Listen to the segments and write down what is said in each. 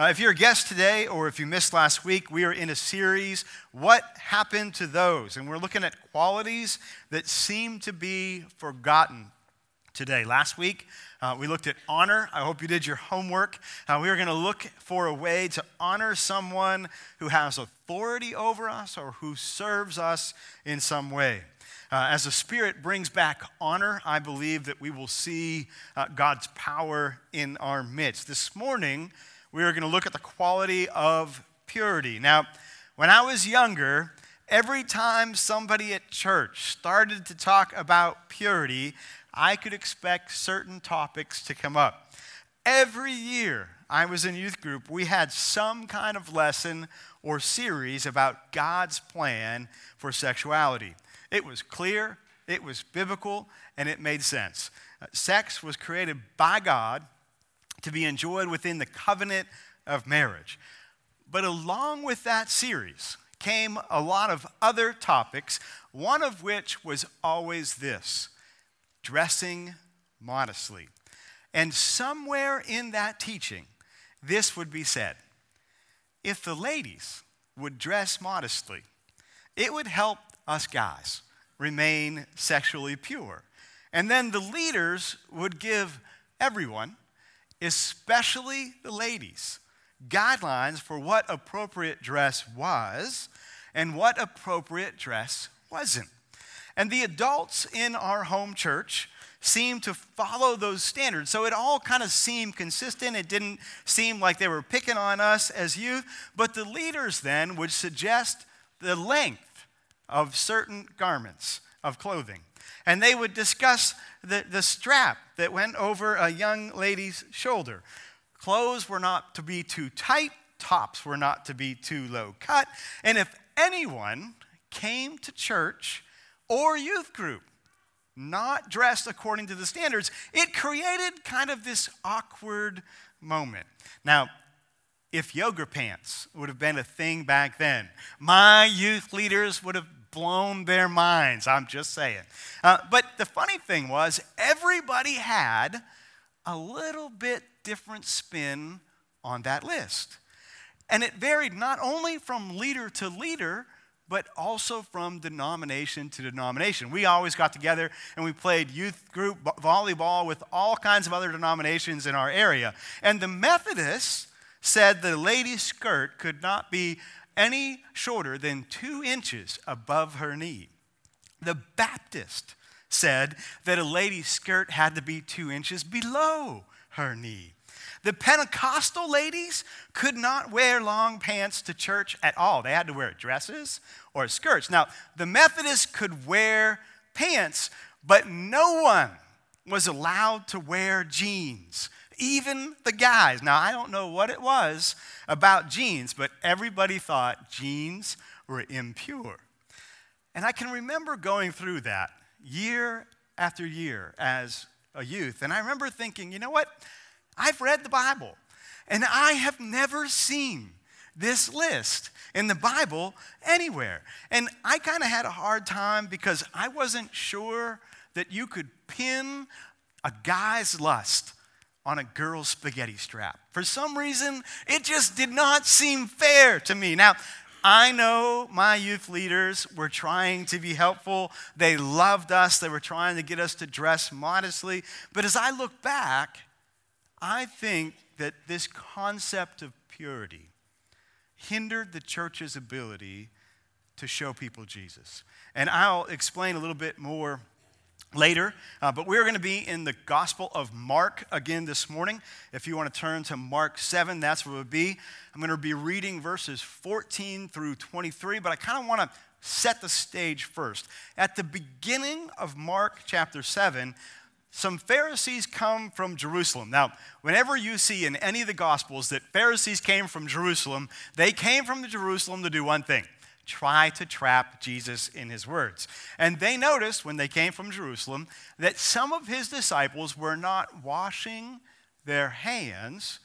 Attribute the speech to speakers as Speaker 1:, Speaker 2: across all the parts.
Speaker 1: Uh, if you're a guest today or if you missed last week, we are in a series, What Happened to Those? And we're looking at qualities that seem to be forgotten today. Last week, uh, we looked at honor. I hope you did your homework. Uh, we are going to look for a way to honor someone who has authority over us or who serves us in some way. Uh, as the Spirit brings back honor, I believe that we will see uh, God's power in our midst. This morning, we are going to look at the quality of purity. Now, when I was younger, every time somebody at church started to talk about purity, I could expect certain topics to come up. Every year I was in youth group, we had some kind of lesson or series about God's plan for sexuality. It was clear, it was biblical, and it made sense. Uh, sex was created by God to be enjoyed within the covenant of marriage. But along with that series came a lot of other topics, one of which was always this dressing modestly. And somewhere in that teaching, this would be said if the ladies would dress modestly, it would help us guys remain sexually pure. And then the leaders would give everyone, especially the ladies, guidelines for what appropriate dress was and what appropriate dress wasn't. And the adults in our home church seemed to follow those standards. So it all kind of seemed consistent. It didn't seem like they were picking on us as youth. But the leaders then would suggest the length of certain garments of clothing. And they would discuss the, the strap that went over a young lady's shoulder. Clothes were not to be too tight, tops were not to be too low cut. And if anyone came to church or youth group not dressed according to the standards, it created kind of this awkward moment. Now, if yoga pants would have been a thing back then, my youth leaders would have blown their minds. I'm just saying. Uh, but the funny thing was, everybody had a little bit different spin on that list. And it varied not only from leader to leader, but also from denomination to denomination. We always got together and we played youth group volleyball with all kinds of other denominations in our area. And the Methodists said the lady's skirt could not be any shorter than two inches above her knee. The Baptist said that a lady's skirt had to be two inches below her knee. The Pentecostal ladies could not wear long pants to church at all. They had to wear dresses or skirts. Now, the Methodists could wear pants, but no one was allowed to wear jeans even the guys. Now, I don't know what it was about jeans, but everybody thought jeans were impure. And I can remember going through that year after year as a youth. And I remember thinking, you know what? I've read the Bible, and I have never seen this list in the Bible anywhere. And I kind of had a hard time because I wasn't sure that you could pin a guy's lust on a girl's spaghetti strap. For some reason, it just did not seem fair to me. Now, I know my youth leaders were trying to be helpful. They loved us. They were trying to get us to dress modestly. But as I look back, I think that this concept of purity hindered the church's ability to show people Jesus. And I'll explain a little bit more later. Uh, but we're going to be in the Gospel of Mark again this morning. If you want to turn to Mark 7, that's where we'll be. I'm going to be reading verses 14 through 23, but I kind of want to set the stage first. At the beginning of Mark chapter 7, some Pharisees come from Jerusalem. Now, whenever you see in any of the Gospels that Pharisees came from Jerusalem, they came from Jerusalem to do one thing try to trap Jesus in his words. And they noticed when they came from Jerusalem that some of his disciples were not washing their hands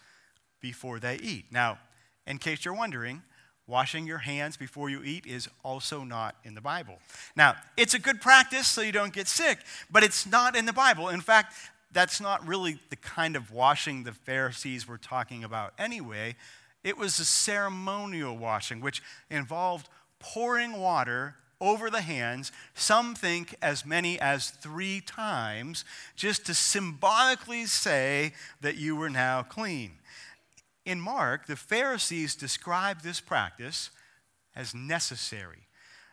Speaker 1: before they eat. Now, in case you're wondering, washing your hands before you eat is also not in the Bible. Now, it's a good practice so you don't get sick, but it's not in the Bible. In fact, that's not really the kind of washing the Pharisees were talking about anyway. It was a ceremonial washing, which involved pouring water over the hands, some think as many as three times, just to symbolically say that you were now clean. In Mark, the Pharisees describe this practice as necessary.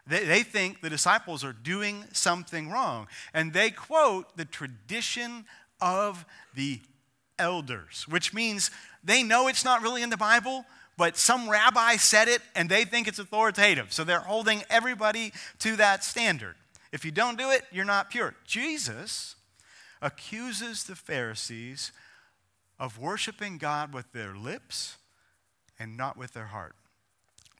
Speaker 1: They, think the disciples are doing something wrong, and they quote the tradition of the elders, which means they know it's not really in the Bible, but some rabbi said it and they think it's authoritative. So they're holding everybody to that standard. If you don't do it, you're not pure. Jesus accuses the Pharisees of worshiping God with their lips and not with their heart.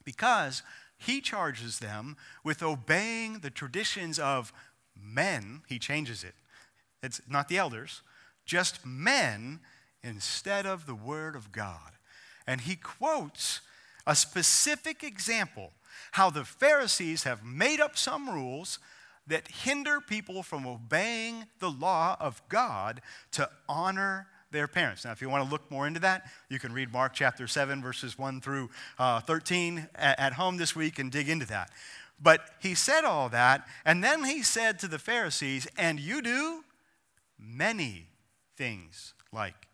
Speaker 1: Because he charges them with obeying the traditions of men, he changes it. It's not the elders, just men instead of the word of God and he quotes a specific example how the Pharisees have made up some rules that hinder people from obeying the law of God to honor their parents. Now, if you want to look more into that, you can read Mark chapter 7, verses 1 through uh, 13 at, at home this week and dig into that. But he said all that, and then he said to the Pharisees, And you do many things like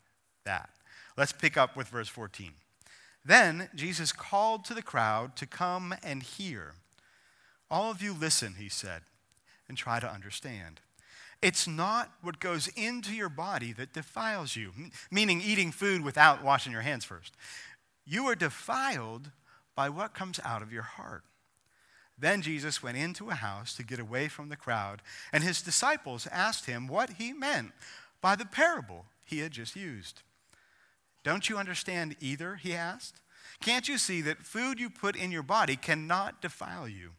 Speaker 1: that. Let's pick up with verse 14. Then Jesus called to the crowd to come and hear. All of you listen, he said, and try to understand. It's not what goes into your body that defiles you, meaning eating food without washing your hands first. You are defiled by what comes out of your heart. Then Jesus went into a house to get away from the crowd, and his disciples asked him what he meant by the parable he had just used. Don't you understand either? He asked. Can't you see that food you put in your body cannot defile you?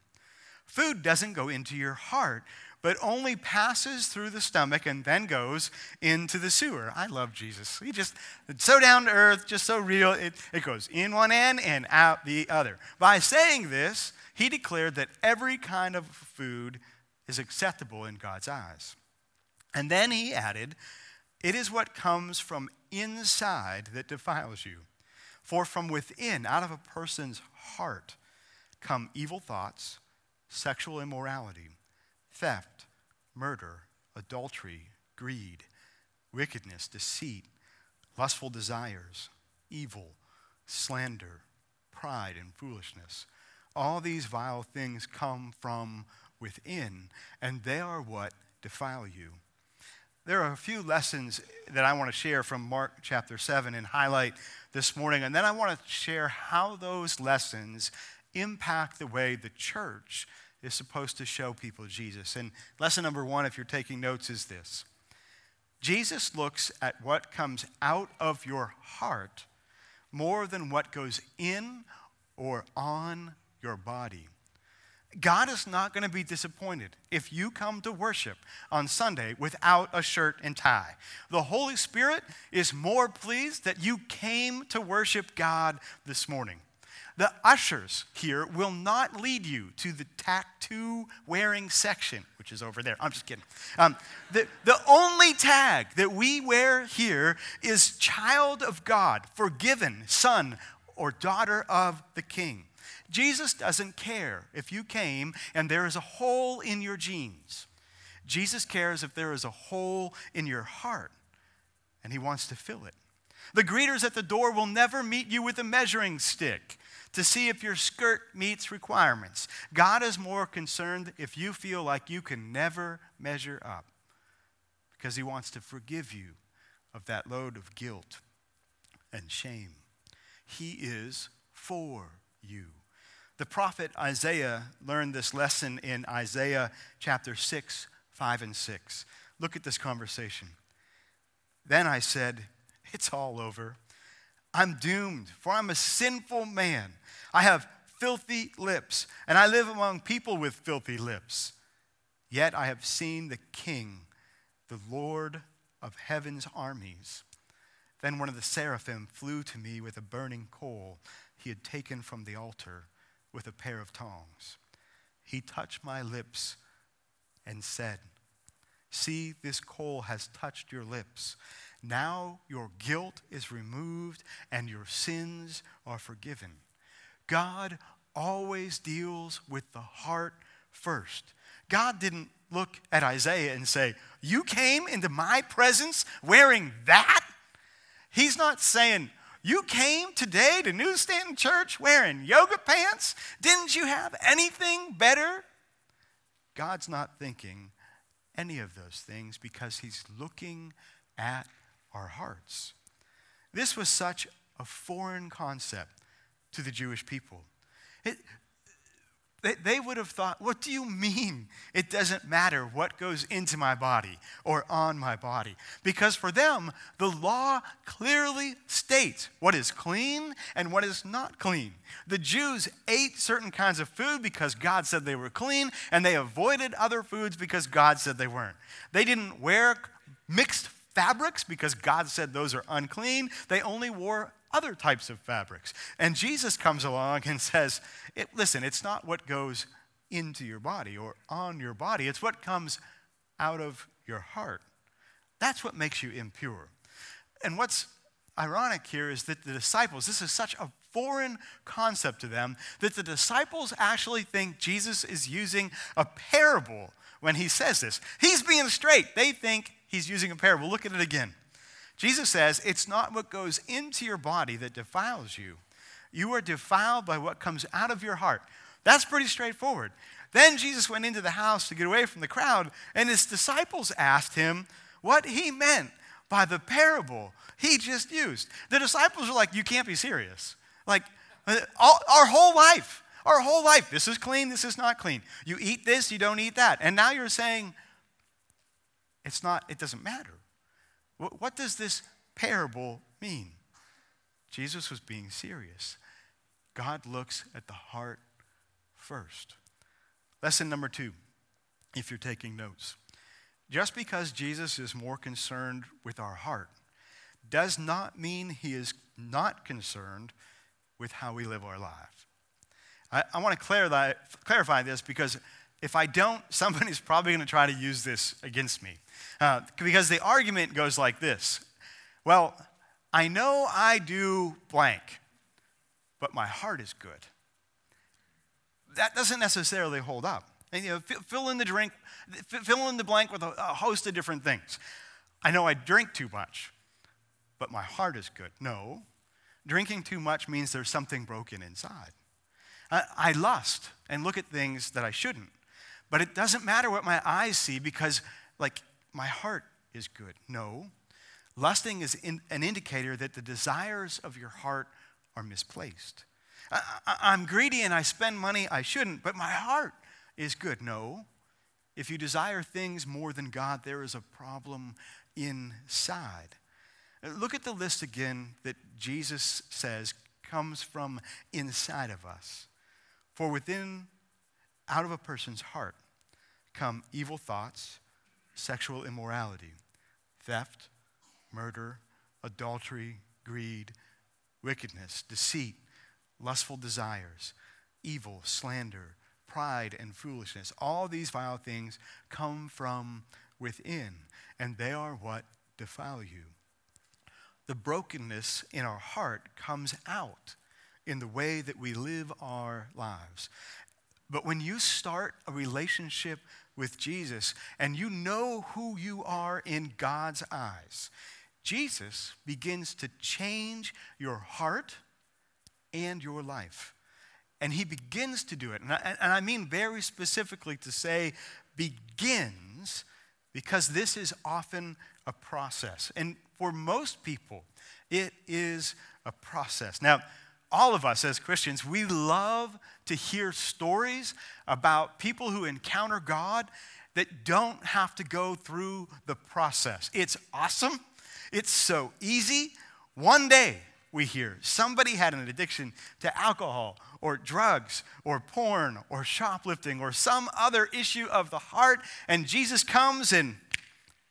Speaker 1: Food doesn't go into your heart, but only passes through the stomach and then goes into the sewer. I love Jesus. He just, so down to earth, just so real. It, it goes in one end and out the other. By saying this, he declared that every kind of food is acceptable in God's eyes. And then he added, It is what comes from inside that defiles you. For from within, out of a person's heart, come evil thoughts, sexual immorality, theft, murder, adultery, greed, wickedness, deceit, lustful desires, evil, slander, pride, and foolishness. All these vile things come from within, and they are what defile you. There are a few lessons that I want to share from Mark chapter 7 and highlight this morning. And then I want to share how those lessons impact the way the church is supposed to show people Jesus. And lesson number one, if you're taking notes, is this Jesus looks at what comes out of your heart more than what goes in or on your body. God is not going to be disappointed if you come to worship on Sunday without a shirt and tie. The Holy Spirit is more pleased that you came to worship God this morning. The ushers here will not lead you to the tattoo wearing section, which is over there. I'm just kidding. Um, the, the only tag that we wear here is child of God, forgiven, son or daughter of the king. Jesus doesn't care if you came and there is a hole in your jeans. Jesus cares if there is a hole in your heart and he wants to fill it. The greeters at the door will never meet you with a measuring stick to see if your skirt meets requirements. God is more concerned if you feel like you can never measure up because he wants to forgive you of that load of guilt and shame. He is for you. The prophet Isaiah learned this lesson in Isaiah chapter 6, 5, and 6. Look at this conversation. Then I said, It's all over. I'm doomed, for I'm a sinful man. I have filthy lips, and I live among people with filthy lips. Yet I have seen the King, the Lord of heaven's armies. Then one of the seraphim flew to me with a burning coal he had taken from the altar with a pair of tongs. He touched my lips and said, See, this coal has touched your lips. Now your guilt is removed and your sins are forgiven. God always deals with the heart first. God didn't look at Isaiah and say, You came into my presence wearing that? He's not saying, You came today to New Stanton Church wearing yoga pants? Didn't you have anything better? God's not thinking any of those things because he's looking at our hearts. This was such a foreign concept to the Jewish people. It, they, they would have thought, what do you mean it doesn't matter what goes into my body or on my body? Because for them, the law clearly states what is clean and what is not clean. The Jews ate certain kinds of food because God said they were clean, and they avoided other foods because God said they weren't. They didn't wear mixed fabrics because God said those are unclean. They only wore other types of fabrics. And Jesus comes along and says, it, Listen, it's not what goes into your body or on your body, it's what comes out of your heart. That's what makes you impure. And what's ironic here is that the disciples, this is such a foreign concept to them, that the disciples actually think Jesus is using a parable when he says this. He's being straight. They think he's using a parable. Look at it again. Jesus says, It's not what goes into your body that defiles you. You are defiled by what comes out of your heart. That's pretty straightforward. Then Jesus went into the house to get away from the crowd, and his disciples asked him what he meant by the parable he just used. The disciples were like, You can't be serious. Like, uh, all, our whole life, our whole life, this is clean, this is not clean. You eat this, you don't eat that. And now you're saying, it's not, it doesn't matter. What does this parable mean? Jesus was being serious. God looks at the heart first. Lesson number two, if you're taking notes. Just because Jesus is more concerned with our heart does not mean he is not concerned with how we live our life. I, I want to clarify, clarify this because if I don't, somebody's probably going to try to use this against me. Uh, because the argument goes like this Well, I know I do blank, but my heart is good. That doesn't necessarily hold up. And, you know, fill in the drink, fill in the blank with a, a host of different things. I know I drink too much, but my heart is good. No, drinking too much means there's something broken inside. I, I lust and look at things that I shouldn't. But it doesn't matter what my eyes see because, like, my heart is good. No. Lusting is in, an indicator that the desires of your heart are misplaced. I, am greedy and I spend money I shouldn't, but my heart is good. No. If you desire things more than God, there is a problem inside. Look at the list again that Jesus says comes from inside of us. For within out of a person's heart come evil thoughts, sexual immorality, theft, murder, adultery, greed, wickedness, deceit, lustful desires, evil, slander, pride, and foolishness. All these vile things come from within, and they are what defile you. The brokenness in our heart comes out in the way that we live our lives. But when you start a relationship with Jesus and you know who you are in God's eyes, Jesus begins to change your heart and your life. And he begins to do it. And I, and I mean very specifically to say begins because this is often a process. And for most people, it is a process. Now, all of us as Christians, we love to hear stories about people who encounter God that don't have to go through the process. It's awesome. It's so easy. One day we hear somebody had an addiction to alcohol or drugs or porn or shoplifting or some other issue of the heart, and Jesus comes and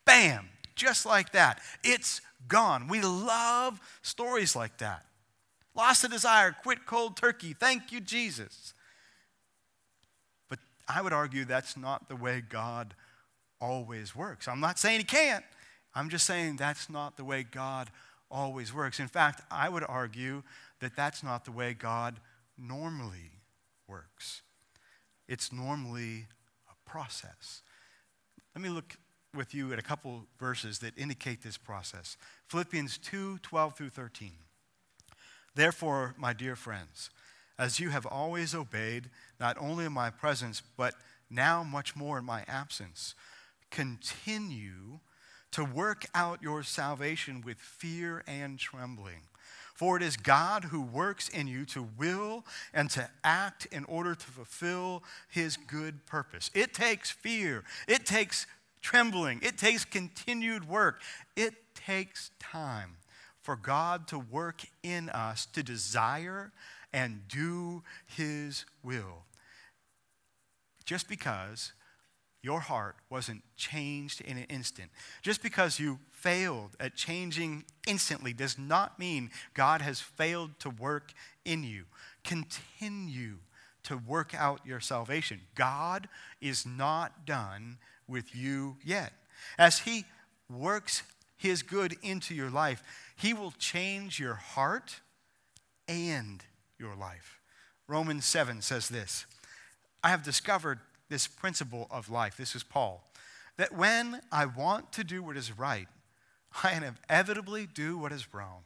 Speaker 1: bam, just like that. It's gone. We love stories like that lost a desire, quit cold turkey. Thank you, Jesus. But I would argue that's not the way God always works. I'm not saying He can't, I'm just saying that's not the way God always works. In fact, I would argue that that's not the way God normally works. It's normally a process. Let me look with you at a couple verses that indicate this process. Philippians 2 12 through 13. Therefore, my dear friends, as you have always obeyed, not only in my presence, but now much more in my absence, continue to work out your salvation with fear and trembling. For it is God who works in you to will and to act in order to fulfill his good purpose. It takes fear, it takes trembling, it takes continued work, it takes time for God to work in us to desire and do his will. Just because your heart wasn't changed in an instant. Just because you failed at changing instantly does not mean God has failed to work in you. Continue to work out your salvation. God is not done with you yet. As He works His good into your life, He will change your heart and your life. Romans 7 says this I have discovered this principle of life. This is Paul. That when I want to do what is right, I inevitably do what is wrong.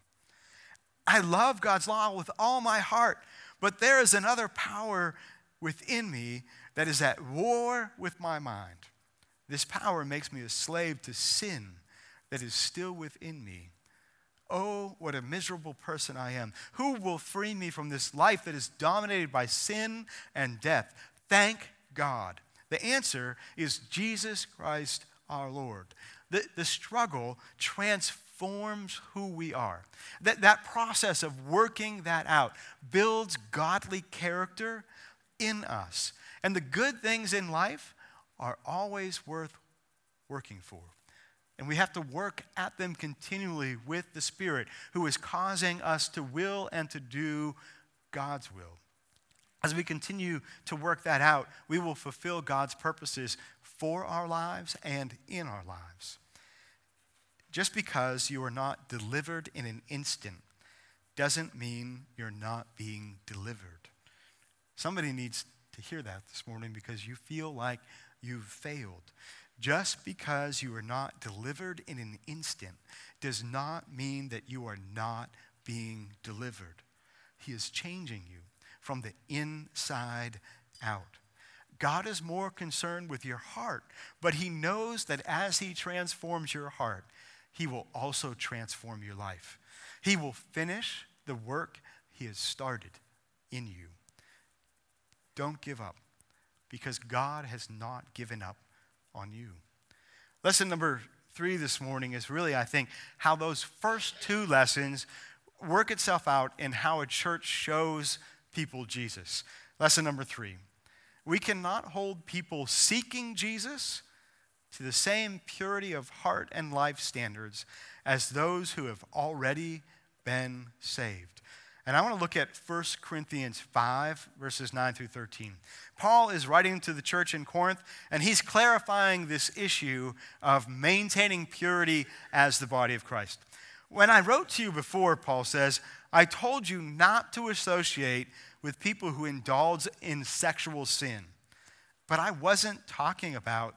Speaker 1: I love God's law with all my heart, but there is another power within me that is at war with my mind. This power makes me a slave to sin that is still within me. Oh, what a miserable person I am. Who will free me from this life that is dominated by sin and death? Thank God? The answer is Jesus Christ our Lord. The, the struggle transforms who we are. That, that process of working that out builds godly character in us. And the good things in life are always worth working for. And we have to work at them continually with the Spirit who is causing us to will and to do God's will. As we continue to work that out, we will fulfill God's purposes for our lives and in our lives. Just because you are not delivered in an instant doesn't mean you're not being delivered. Somebody needs to hear that this morning because you feel like you've failed. Just because you are not delivered in an instant does not mean that you are not being delivered. He is changing you from the inside out. God is more concerned with your heart, but He knows that as He transforms your heart, He will also transform your life. He will finish the work He has started in you. Don't give up because God has not given up on you. Lesson number three this morning is really, I think, how those first two lessons work itself out in how a church shows people Jesus. Lesson number three we cannot hold people seeking Jesus to the same purity of heart and life standards as those who have already been saved. And I want to look at 1 Corinthians 5, verses 9 through 13. Paul is writing to the church in Corinth, and he's clarifying this issue of maintaining purity as the body of Christ. When I wrote to you before, Paul says, I told you not to associate with people who indulge in sexual sin. But I wasn't talking about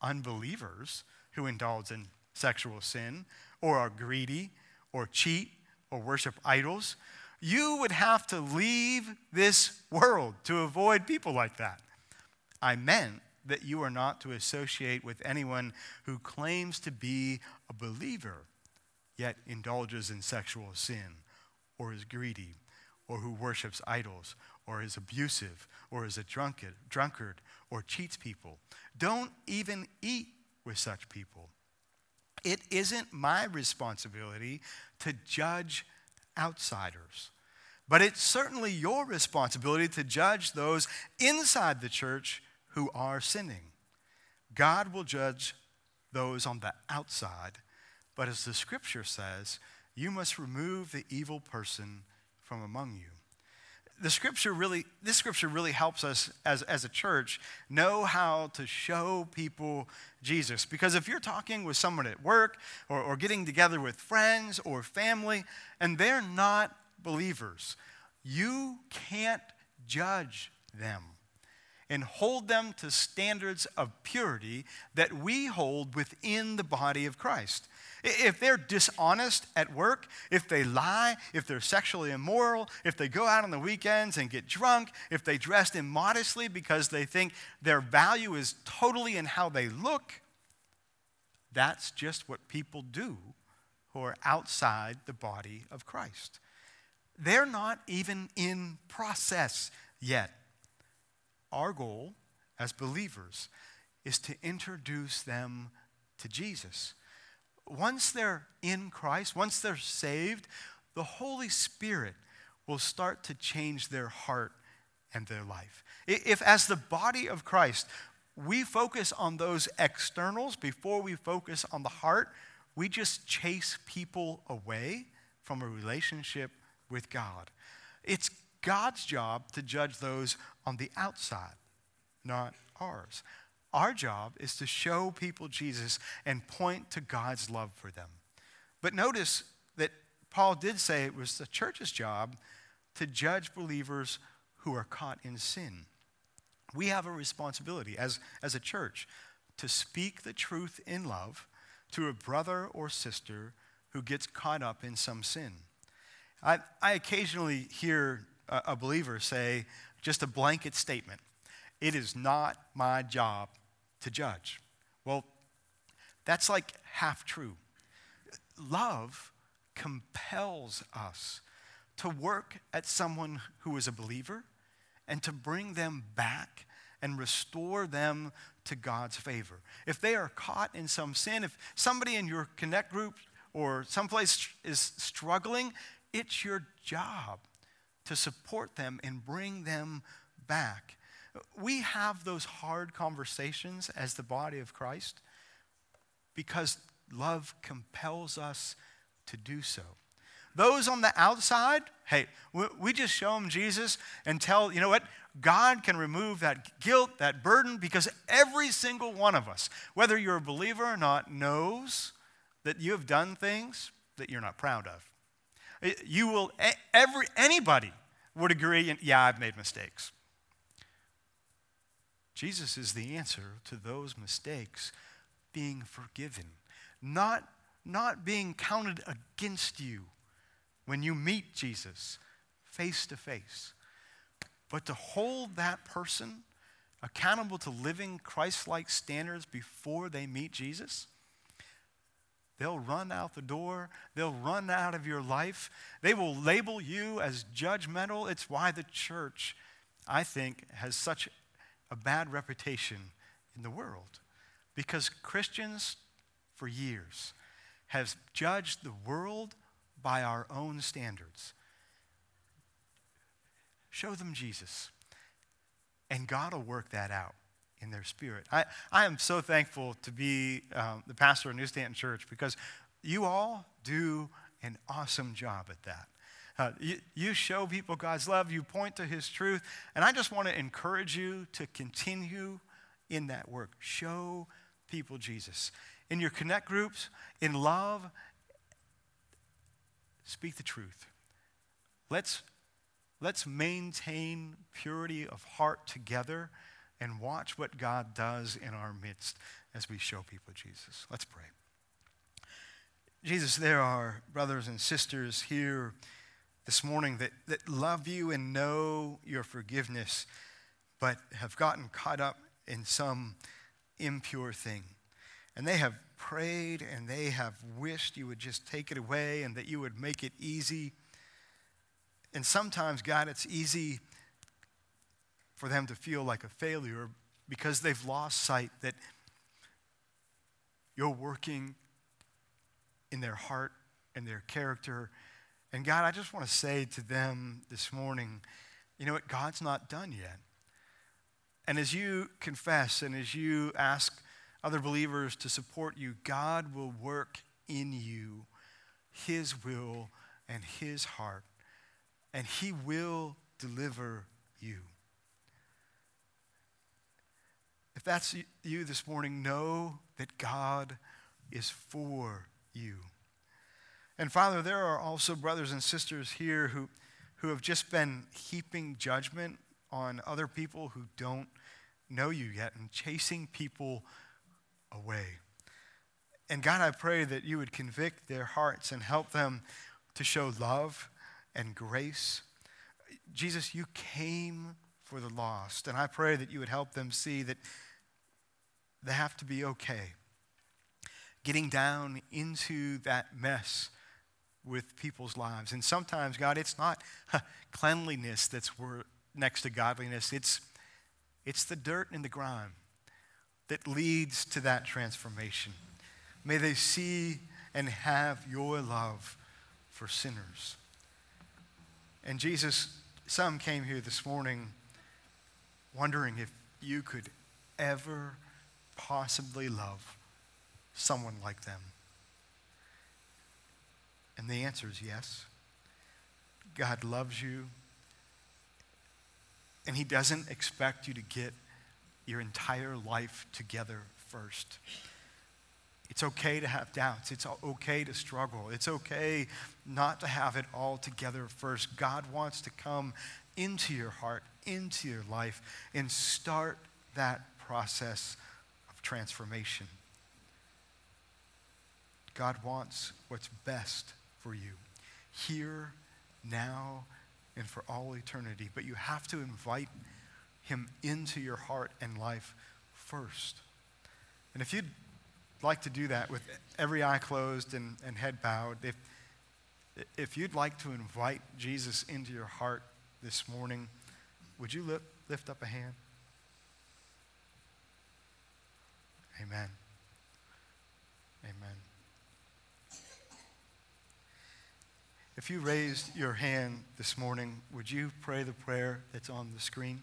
Speaker 1: unbelievers who indulge in sexual sin or are greedy or cheat or worship idols. You would have to leave this world to avoid people like that. I meant that you are not to associate with anyone who claims to be a believer yet indulges in sexual sin or is greedy or who worships idols or is abusive or is a drunkard, drunkard or cheats people. Don't even eat with such people. It isn't my responsibility to judge outsiders, but it's certainly your responsibility to judge those inside the church who are sinning. God will judge those on the outside, but as the scripture says, you must remove the evil person from among you. The scripture really, this scripture really helps us as, as a church know how to show people Jesus. Because if you're talking with someone at work or, or getting together with friends or family and they're not believers, you can't judge them and hold them to standards of purity that we hold within the body of Christ. If they're dishonest at work, if they lie, if they're sexually immoral, if they go out on the weekends and get drunk, if they dress immodestly because they think their value is totally in how they look, that's just what people do who are outside the body of Christ. They're not even in process yet. Our goal as believers is to introduce them to Jesus once they're in Christ, once they're saved, the Holy Spirit will start to change their heart and their life. If, as the body of Christ, we focus on those externals before we focus on the heart, we just chase people away from a relationship with God. It's God's job to judge those on the outside, not ours. Our job is to show people Jesus and point to God's love for them. But notice that Paul did say it was the church's job to judge believers who are caught in sin. We have a responsibility as, as a church to speak the truth in love to a brother or sister who gets caught up in some sin. I, I occasionally hear a, a believer say just a blanket statement It is not my job to judge. Well, that's like half true. Love compels us to work at someone who is a believer and to bring them back and restore them to God's favor. If they are caught in some sin, if somebody in your connect group or someplace is struggling, it's your job to support them and bring them back we have those hard conversations as the body of Christ because love compels us to do so. Those on the outside, hey, we just show them Jesus and tell, you know what? God can remove that guilt, that burden, because every single one of us, whether you're a believer or not, knows that you have done things that you're not proud of. You will, every, anybody would agree, yeah, I've made mistakes. Jesus is the answer to those mistakes being forgiven, not, not being counted against you when you meet Jesus face to face, but to hold that person accountable to living Christ like standards before they meet Jesus. They'll run out the door. They'll run out of your life. They will label you as judgmental. It's why the church, I think, has such a bad reputation in the world because Christians, for years, have judged the world by our own standards. Show them Jesus, and God will work that out in their spirit. I, I am so thankful to be um, the pastor of New Stanton Church because you all do an awesome job at that. Uh, you, you show people God's love, you point to His truth, and I just want to encourage you to continue in that work. Show people Jesus. In your connect groups, in love, speak the truth. Let's, let's maintain purity of heart together and watch what God does in our midst as we show people Jesus. Let's pray. Jesus, there are brothers and sisters here this morning that, that love you and know your forgiveness, but have gotten caught up in some impure thing. And they have prayed and they have wished you would just take it away and that you would make it easy. And sometimes, God, it's easy for them to feel like a failure because they've lost sight that you're working in their heart and their character and God, I just want to say to them this morning, you know what? God's not done yet. And as you confess and as you ask other believers to support you, God will work in you His will and His heart. And He will deliver you. If that's you this morning, know that God is for you. And Father, there are also brothers and sisters here who, who have just been heaping judgment on other people who don't know you yet and chasing people away. And God, I pray that you would convict their hearts and help them to show love and grace. Jesus, you came for the lost, and I pray that you would help them see that they have to be okay getting down into that mess with people's lives. And sometimes, God, it's not cleanliness that's next to godliness, it's, it's the dirt and the grime that leads to that transformation. May they see and have your love for sinners. And Jesus, some came here this morning wondering if you could ever possibly love someone like them. And the answer is yes. God loves you, and He doesn't expect you to get your entire life together first. It's okay to have doubts. It's okay to struggle. It's okay not to have it all together first. God wants to come into your heart, into your life, and start that process of transformation. God wants what's best for you here, now, and for all eternity. But you have to invite him into your heart and life first. And if you'd like to do that with every eye closed and, and head bowed, if, if you'd like to invite Jesus into your heart this morning, would you lift, lift up a hand? Amen. Amen. If you raised your hand this morning, would you pray the prayer that's on the screen?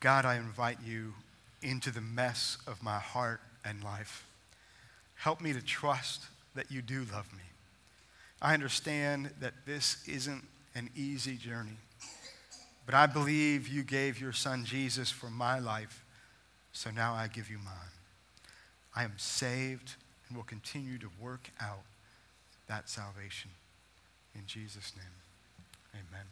Speaker 1: God, I invite you into the mess of my heart and life. Help me to trust that you do love me. I understand that this isn't an easy journey, but I believe you gave your son Jesus for my life, so now I give you mine. I am saved and will continue to work out that salvation. In Jesus' name, amen.